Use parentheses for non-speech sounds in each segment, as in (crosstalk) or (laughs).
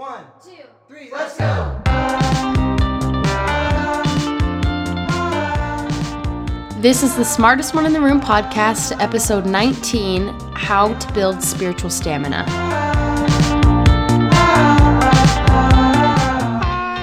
One, two, three, let's go! This is the Smartest One in the Room podcast, episode 19 How to Build Spiritual Stamina.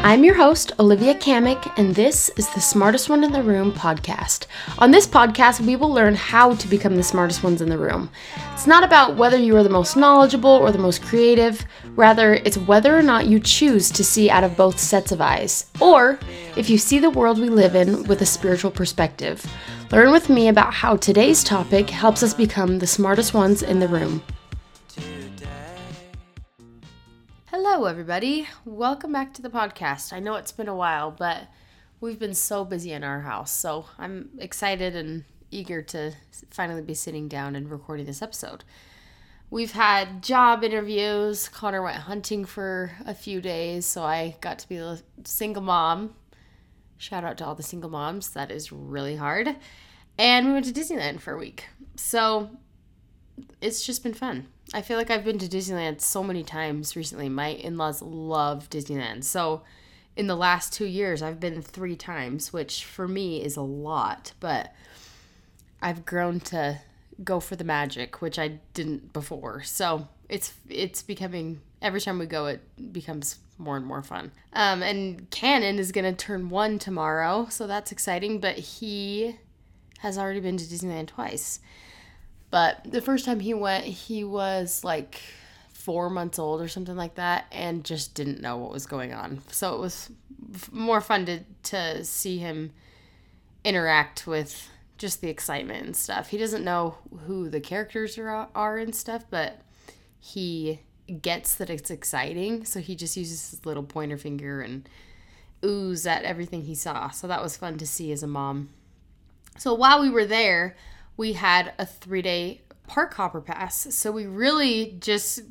I'm your host, Olivia Kamick, and this is the Smartest One in the Room podcast. On this podcast, we will learn how to become the smartest ones in the room. It's not about whether you are the most knowledgeable or the most creative, rather, it's whether or not you choose to see out of both sets of eyes, or if you see the world we live in with a spiritual perspective. Learn with me about how today's topic helps us become the smartest ones in the room. Hello, everybody. Welcome back to the podcast. I know it's been a while, but we've been so busy in our house. So I'm excited and eager to finally be sitting down and recording this episode. We've had job interviews. Connor went hunting for a few days, so I got to be a single mom. Shout out to all the single moms. That is really hard. And we went to Disneyland for a week. So it's just been fun. I feel like I've been to Disneyland so many times recently. My in laws love Disneyland. So in the last two years, I've been three times, which for me is a lot, but I've grown to go for the magic, which I didn't before. So it's it's becoming every time we go, it becomes more and more fun. Um, and Cannon is gonna turn one tomorrow, so that's exciting. But he has already been to Disneyland twice. But the first time he went, he was like four months old or something like that and just didn't know what was going on. So it was f- more fun to, to see him interact with just the excitement and stuff. He doesn't know who the characters are, are and stuff, but he gets that it's exciting. So he just uses his little pointer finger and oohs at everything he saw. So that was fun to see as a mom. So while we were there, we had a three day park hopper pass. So we really just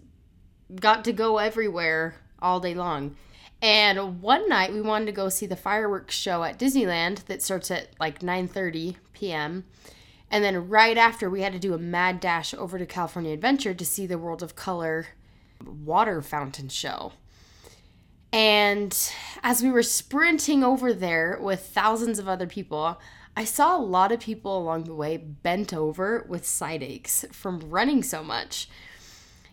got to go everywhere all day long. And one night we wanted to go see the fireworks show at Disneyland that starts at like 9:30 p.m. And then right after we had to do a mad dash over to California Adventure to see the World of Color water fountain show. And as we were sprinting over there with thousands of other people, I saw a lot of people along the way bent over with side aches from running so much.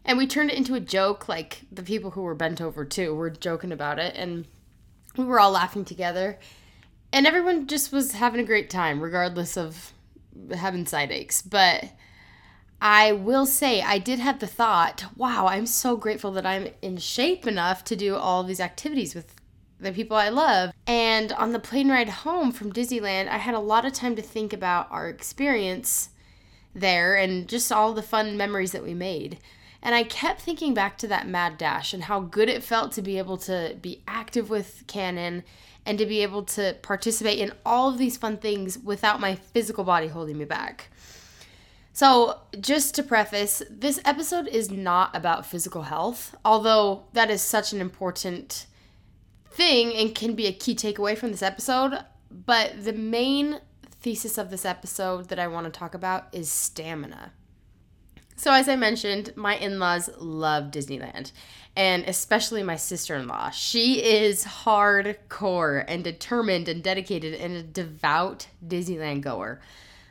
And we turned it into a joke, like the people who were bent over too were joking about it, and we were all laughing together. And everyone just was having a great time, regardless of having side aches. But I will say, I did have the thought, wow, I'm so grateful that I'm in shape enough to do all these activities with the people I love. And on the plane ride home from Disneyland, I had a lot of time to think about our experience there and just all the fun memories that we made. And I kept thinking back to that mad dash and how good it felt to be able to be active with Cannon and to be able to participate in all of these fun things without my physical body holding me back. So, just to preface, this episode is not about physical health, although that is such an important thing and can be a key takeaway from this episode. But the main thesis of this episode that I want to talk about is stamina. So, as I mentioned, my in laws love Disneyland, and especially my sister in law. She is hardcore and determined and dedicated and a devout Disneyland goer.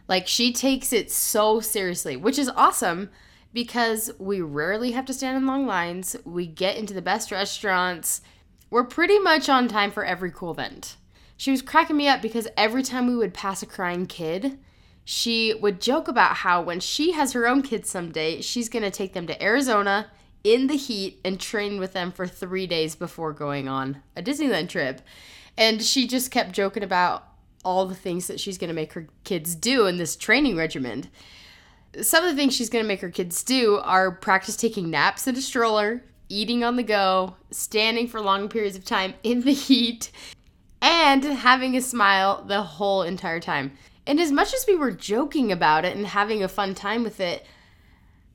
Like, she takes it so seriously, which is awesome because we rarely have to stand in long lines. We get into the best restaurants. We're pretty much on time for every cool event. She was cracking me up because every time we would pass a crying kid, she would joke about how when she has her own kids someday, she's going to take them to Arizona in the heat and train with them for three days before going on a Disneyland trip. And she just kept joking about all the things that she's going to make her kids do in this training regimen. Some of the things she's going to make her kids do are practice taking naps in a stroller, eating on the go, standing for long periods of time in the heat, and having a smile the whole entire time. And as much as we were joking about it and having a fun time with it,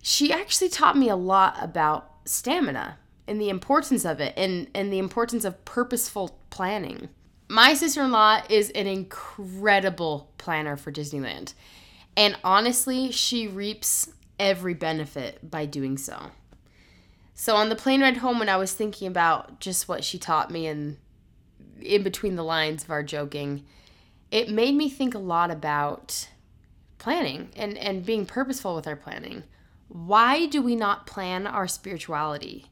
she actually taught me a lot about stamina and the importance of it and, and the importance of purposeful planning. My sister in law is an incredible planner for Disneyland. And honestly, she reaps every benefit by doing so. So on the plane ride home, when I was thinking about just what she taught me and in between the lines of our joking, it made me think a lot about planning and, and being purposeful with our planning. Why do we not plan our spirituality?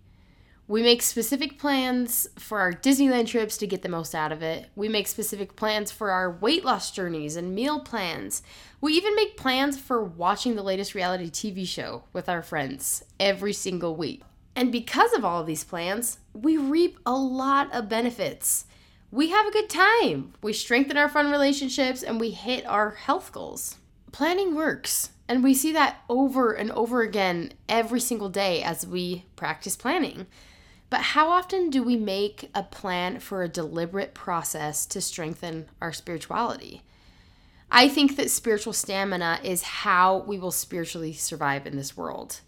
We make specific plans for our Disneyland trips to get the most out of it. We make specific plans for our weight loss journeys and meal plans. We even make plans for watching the latest reality TV show with our friends every single week. And because of all of these plans, we reap a lot of benefits. We have a good time, we strengthen our fun relationships, and we hit our health goals. Planning works, and we see that over and over again every single day as we practice planning. But how often do we make a plan for a deliberate process to strengthen our spirituality? I think that spiritual stamina is how we will spiritually survive in this world.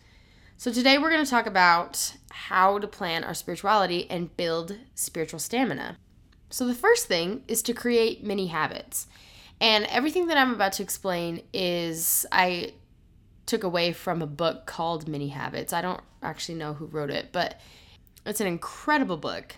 So, today we're going to talk about how to plan our spirituality and build spiritual stamina. So, the first thing is to create mini habits. And everything that I'm about to explain is I took away from a book called Mini Habits. I don't actually know who wrote it, but it's an incredible book.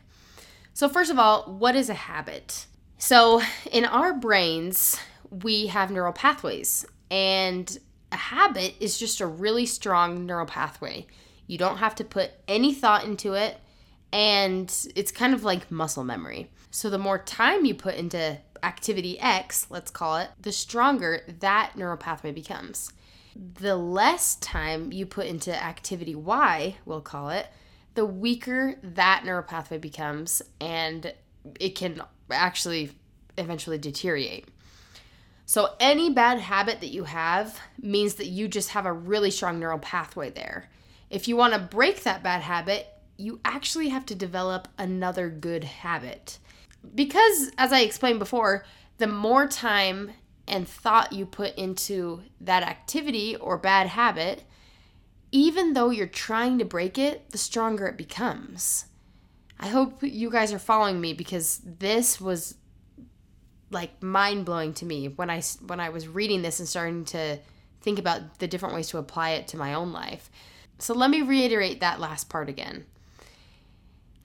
So, first of all, what is a habit? So, in our brains, we have neural pathways, and a habit is just a really strong neural pathway. You don't have to put any thought into it, and it's kind of like muscle memory. So, the more time you put into activity X, let's call it, the stronger that neural pathway becomes. The less time you put into activity Y, we'll call it, the weaker that neural pathway becomes, and it can actually eventually deteriorate. So, any bad habit that you have means that you just have a really strong neural pathway there. If you want to break that bad habit, you actually have to develop another good habit. Because, as I explained before, the more time and thought you put into that activity or bad habit, even though you're trying to break it, the stronger it becomes. I hope you guys are following me because this was like mind blowing to me when I when I was reading this and starting to think about the different ways to apply it to my own life. So let me reiterate that last part again.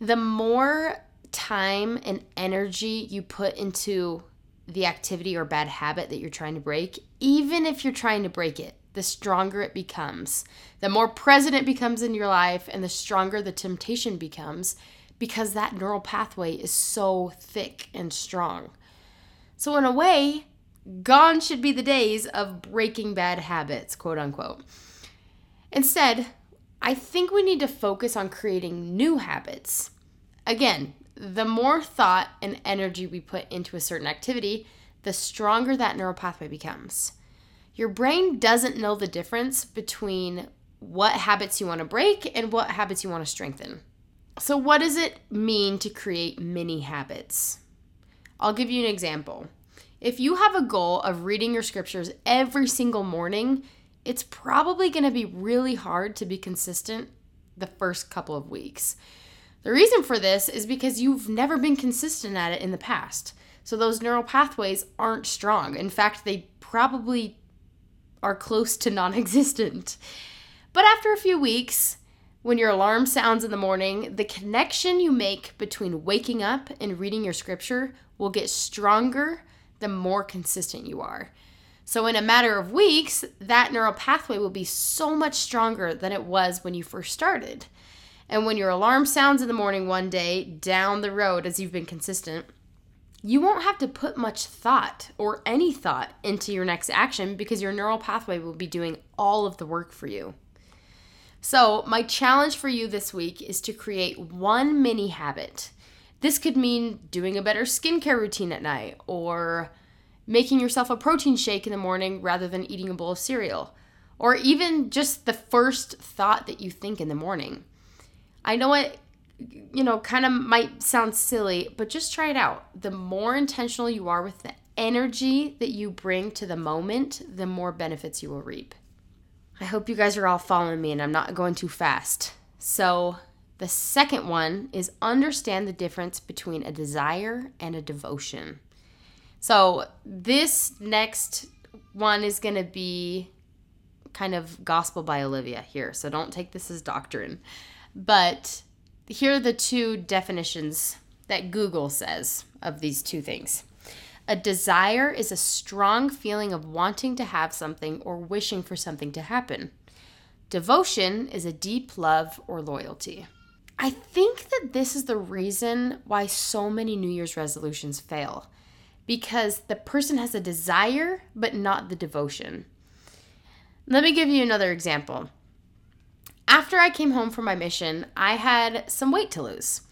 The more time and energy you put into the activity or bad habit that you're trying to break, even if you're trying to break it, the stronger it becomes. The more present it becomes in your life, and the stronger the temptation becomes because that neural pathway is so thick and strong. So, in a way, gone should be the days of breaking bad habits, quote unquote. Instead, I think we need to focus on creating new habits. Again, the more thought and energy we put into a certain activity, the stronger that neural pathway becomes. Your brain doesn't know the difference between what habits you want to break and what habits you want to strengthen. So, what does it mean to create mini habits? I'll give you an example. If you have a goal of reading your scriptures every single morning, it's probably going to be really hard to be consistent the first couple of weeks. The reason for this is because you've never been consistent at it in the past. So those neural pathways aren't strong. In fact, they probably are close to non existent. But after a few weeks, when your alarm sounds in the morning, the connection you make between waking up and reading your scripture will get stronger the more consistent you are. So, in a matter of weeks, that neural pathway will be so much stronger than it was when you first started. And when your alarm sounds in the morning one day down the road as you've been consistent, you won't have to put much thought or any thought into your next action because your neural pathway will be doing all of the work for you. So, my challenge for you this week is to create one mini habit this could mean doing a better skincare routine at night or making yourself a protein shake in the morning rather than eating a bowl of cereal, or even just the first thought that you think in the morning. I know it, you know, kind of might sound silly, but just try it out. The more intentional you are with the energy that you bring to the moment, the more benefits you will reap. I hope you guys are all following me and I'm not going too fast. So, the second one is understand the difference between a desire and a devotion. So, this next one is going to be kind of gospel by Olivia here. So, don't take this as doctrine. But here are the two definitions that Google says of these two things. A desire is a strong feeling of wanting to have something or wishing for something to happen. Devotion is a deep love or loyalty. I think that this is the reason why so many New Year's resolutions fail because the person has a desire but not the devotion. Let me give you another example. After I came home from my mission, I had some weight to lose.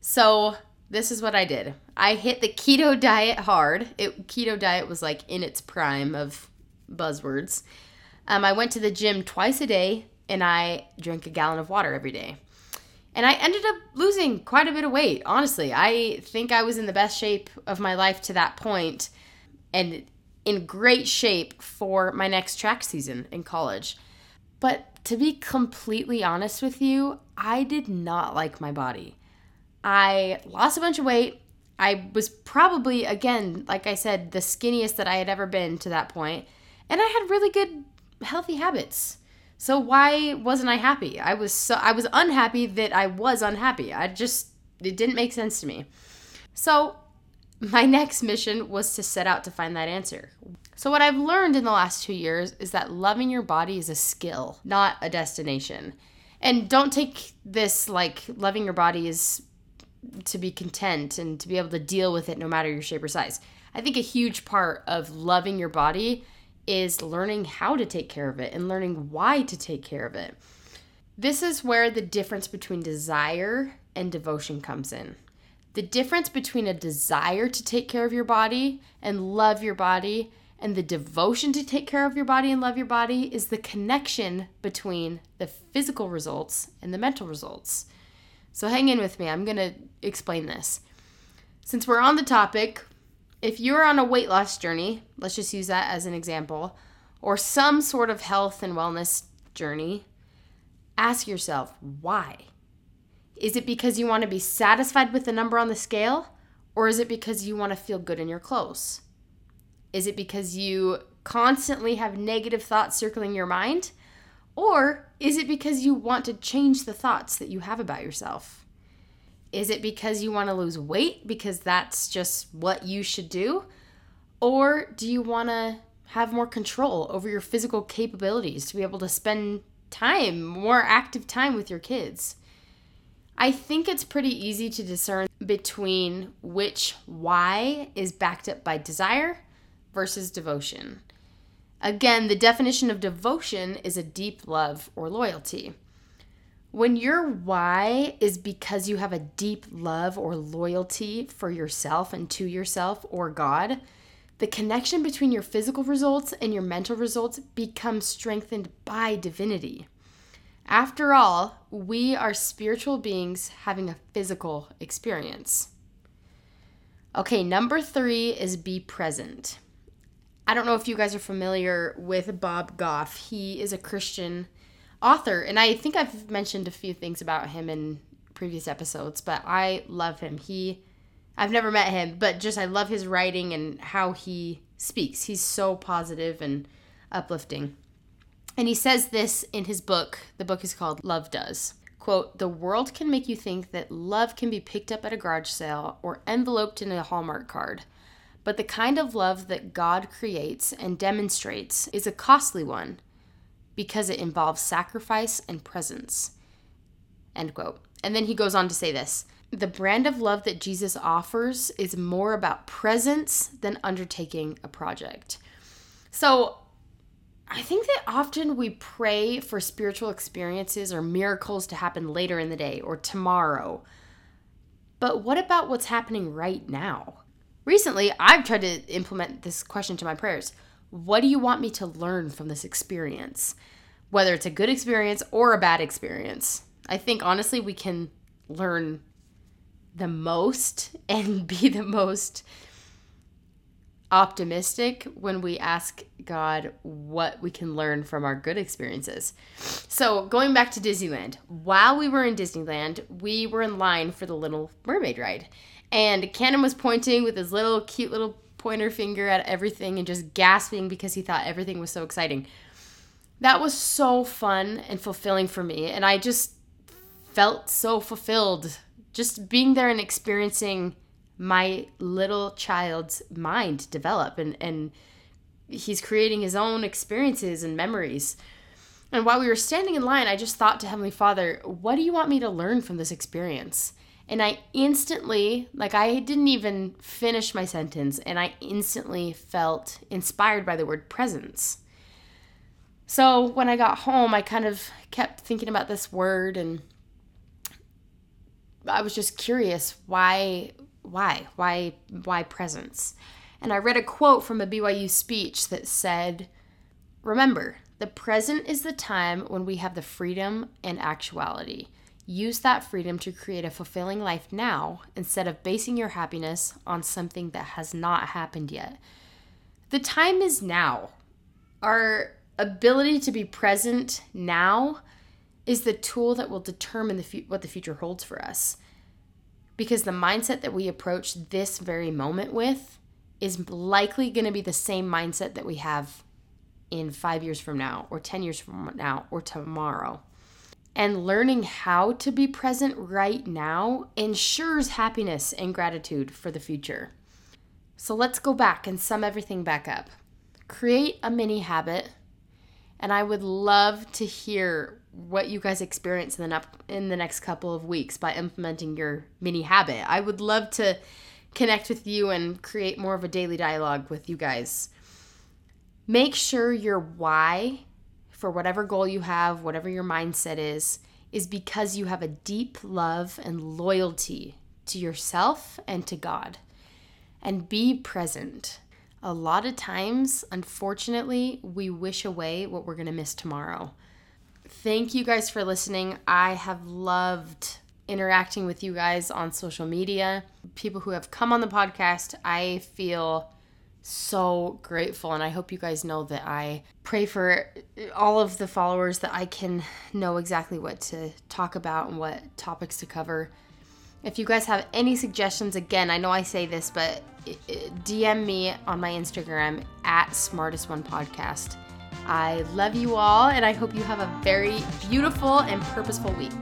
So, this is what I did. I hit the keto diet hard. It, keto diet was like in its prime of buzzwords. Um, I went to the gym twice a day and I drank a gallon of water every day. And I ended up losing quite a bit of weight, honestly. I think I was in the best shape of my life to that point and in great shape for my next track season in college. But to be completely honest with you, I did not like my body. I lost a bunch of weight. I was probably, again, like I said, the skinniest that I had ever been to that point, And I had really good, healthy habits. So why wasn't I happy? I was so I was unhappy that I was unhappy. I just it didn't make sense to me. So my (laughs) next mission was to set out to find that answer. So what I've learned in the last 2 years is that loving your body is a skill, not a destination. And don't take this like loving your body is to be content and to be able to deal with it no matter your shape or size. I think a huge part of loving your body is learning how to take care of it and learning why to take care of it. This is where the difference between desire and devotion comes in. The difference between a desire to take care of your body and love your body and the devotion to take care of your body and love your body is the connection between the physical results and the mental results. So hang in with me, I'm going to explain this. Since we're on the topic, if you're on a weight loss journey, let's just use that as an example, or some sort of health and wellness journey, ask yourself why. Is it because you want to be satisfied with the number on the scale, or is it because you want to feel good in your clothes? Is it because you constantly have negative thoughts circling your mind? Or is it because you want to change the thoughts that you have about yourself? Is it because you want to lose weight because that's just what you should do? Or do you want to have more control over your physical capabilities to be able to spend time, more active time with your kids? I think it's pretty easy to discern between which why is backed up by desire versus devotion. Again, the definition of devotion is a deep love or loyalty. When your why is because you have a deep love or loyalty for yourself and to yourself or God, the connection between your physical results and your mental results becomes strengthened by divinity. After all, we are spiritual beings having a physical experience. Okay, number three is be present. I don't know if you guys are familiar with Bob Goff. He is a Christian author, and I think I've mentioned a few things about him in previous episodes, but I love him. He, I've never met him, but just I love his writing and how he speaks. He's so positive and uplifting. And he says this in his book. The book is called Love Does. Quote, the world can make you think that love can be picked up at a garage sale or enveloped in a Hallmark card. But the kind of love that God creates and demonstrates is a costly one because it involves sacrifice and presence. End quote. And then he goes on to say this The brand of love that Jesus offers is more about presence than undertaking a project. So I think that often we pray for spiritual experiences or miracles to happen later in the day or tomorrow. But what about what's happening right now? Recently, I've tried to implement this question to my prayers. What do you want me to learn from this experience? Whether it's a good experience or a bad experience. I think honestly, we can learn the most (laughs) and be the most optimistic when we ask God what we can learn from our good experiences. So, going back to Disneyland, while we were in Disneyland, we were in line for the Little Mermaid ride. And Cannon was pointing with his little cute little pointer finger at everything and just gasping because he thought everything was so exciting. That was so fun and fulfilling for me. And I just felt so fulfilled just being there and experiencing my little child's mind develop and and he's creating his own experiences and memories. And while we were standing in line, I just thought to Heavenly Father, what do you want me to learn from this experience? And I instantly, like, I didn't even finish my sentence, and I instantly felt inspired by the word presence. So when I got home, I kind of kept thinking about this word, and I was just curious why, why, why, why presence? And I read a quote from a BYU speech that said, Remember, the present is the time when we have the freedom and actuality. Use that freedom to create a fulfilling life now instead of basing your happiness on something that has not happened yet. The time is now. Our ability to be present now is the tool that will determine the fu- what the future holds for us. Because the mindset that we approach this very moment with is likely going to be the same mindset that we have in five years from now, or 10 years from now, or tomorrow. And learning how to be present right now ensures happiness and gratitude for the future. So let's go back and sum everything back up. Create a mini habit, and I would love to hear what you guys experience in the, in the next couple of weeks by implementing your mini habit. I would love to connect with you and create more of a daily dialogue with you guys. Make sure your why for whatever goal you have, whatever your mindset is, is because you have a deep love and loyalty to yourself and to God. And be present. A lot of times, unfortunately, we wish away what we're going to miss tomorrow. Thank you guys for listening. I have loved interacting with you guys on social media, people who have come on the podcast. I feel so grateful and I hope you guys know that I pray for all of the followers that I can know exactly what to talk about and what topics to cover. If you guys have any suggestions, again, I know I say this, but eh, DM me on my Instagram at Smartest One Podcast. I love you all, and I hope you have a very beautiful and purposeful week.